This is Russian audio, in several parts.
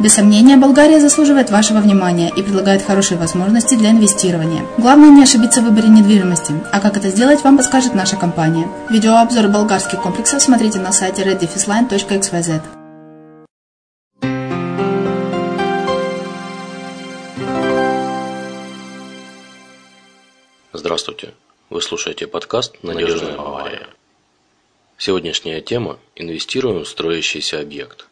Без сомнения, Болгария заслуживает вашего внимания и предлагает хорошие возможности для инвестирования. Главное не ошибиться в выборе недвижимости, а как это сделать, вам подскажет наша компания. Видеообзор болгарских комплексов смотрите на сайте reddefisline.xyz. Здравствуйте! Вы слушаете подкаст «Надежная Бавария». Сегодняшняя тема – инвестируем в строящийся объект.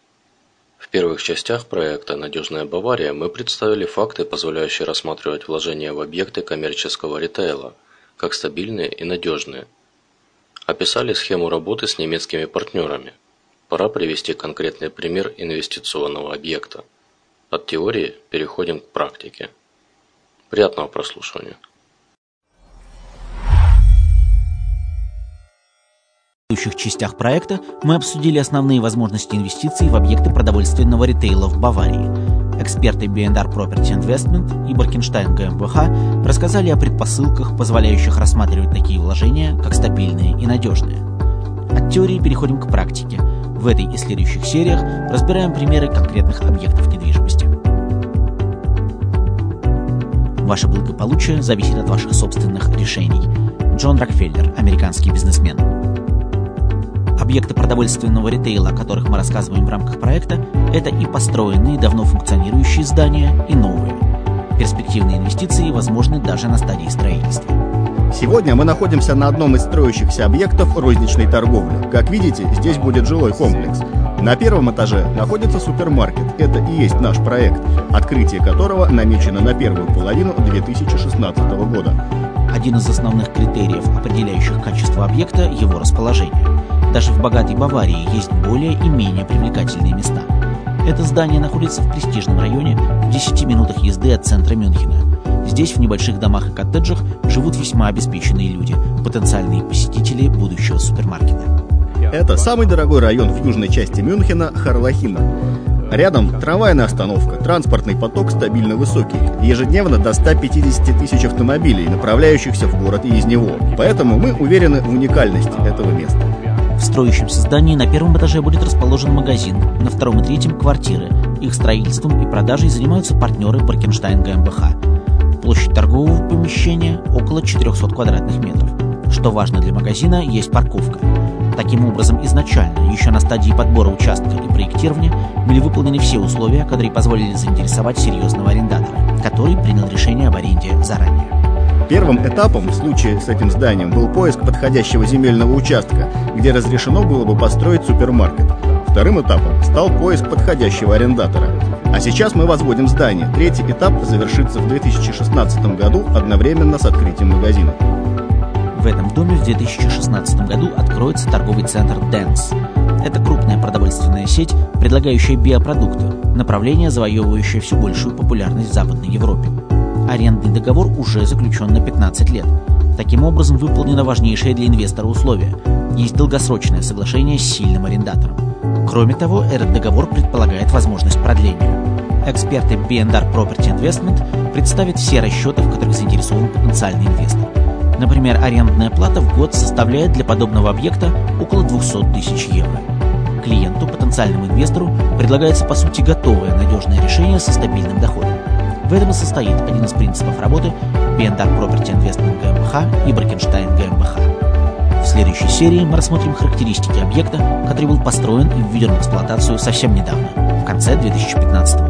В первых частях проекта «Надежная Бавария» мы представили факты, позволяющие рассматривать вложения в объекты коммерческого ритейла, как стабильные и надежные. Описали схему работы с немецкими партнерами. Пора привести конкретный пример инвестиционного объекта. От теории переходим к практике. Приятного прослушивания. Предыдущих частях проекта мы обсудили основные возможности инвестиций в объекты продовольственного ритейла в Баварии. Эксперты B&R Property Investment и Баркенштайн ГМБХ рассказали о предпосылках, позволяющих рассматривать такие вложения как стабильные и надежные. От теории переходим к практике. В этой и следующих сериях разбираем примеры конкретных объектов недвижимости. Ваше благополучие зависит от ваших собственных решений. Джон Рокфеллер, американский бизнесмен. Объекты продовольственного ритейла, о которых мы рассказываем в рамках проекта, это и построенные, давно функционирующие здания, и новые. Перспективные инвестиции возможны даже на стадии строительства. Сегодня мы находимся на одном из строящихся объектов розничной торговли. Как видите, здесь будет жилой комплекс. На первом этаже находится супермаркет. Это и есть наш проект, открытие которого намечено на первую половину 2016 года. Один из основных критериев, определяющих качество объекта – его расположение. Даже в богатой Баварии есть более и менее привлекательные места. Это здание находится в престижном районе в 10 минутах езды от центра Мюнхена. Здесь, в небольших домах и коттеджах, живут весьма обеспеченные люди, потенциальные посетители будущего супермаркета. Это самый дорогой район в южной части Мюнхена – Харлахина. Рядом трамвайная остановка, транспортный поток стабильно высокий. Ежедневно до 150 тысяч автомобилей, направляющихся в город и из него. Поэтому мы уверены в уникальности этого места. В строящемся здании на первом этаже будет расположен магазин, на втором и третьем – квартиры. Их строительством и продажей занимаются партнеры Баркенштайн ГМБХ. Площадь торгового помещения – около 400 квадратных метров. Что важно для магазина – есть парковка. Таким образом, изначально, еще на стадии подбора участка и проектирования, были выполнены все условия, которые позволили заинтересовать серьезного арендатора, который принял решение об аренде заранее. Первым этапом в случае с этим зданием был поиск подходящего земельного участка, где разрешено было бы построить супермаркет. Вторым этапом стал поиск подходящего арендатора. А сейчас мы возводим здание. Третий этап завершится в 2016 году одновременно с открытием магазина. В этом доме в 2016 году откроется торговый центр Dance. Это крупная продовольственная сеть, предлагающая биопродукты, направление, завоевывающее все большую популярность в Западной Европе. Арендный договор уже заключен на 15 лет. Таким образом, выполнено важнейшее для инвестора условие. Есть долгосрочное соглашение с сильным арендатором. Кроме того, этот договор предполагает возможность продления. Эксперты B&R Property Investment представят все расчеты, в которых заинтересован потенциальный инвестор. Например, арендная плата в год составляет для подобного объекта около 200 тысяч евро. Клиенту, потенциальному инвестору, предлагается по сути готовое надежное решение со стабильным доходом. В этом и состоит один из принципов работы B&R Property Investment GmbH и Баркенштайн GmbH. В следующей серии мы рассмотрим характеристики объекта, который был построен и введен в эксплуатацию совсем недавно, в конце 2015 года.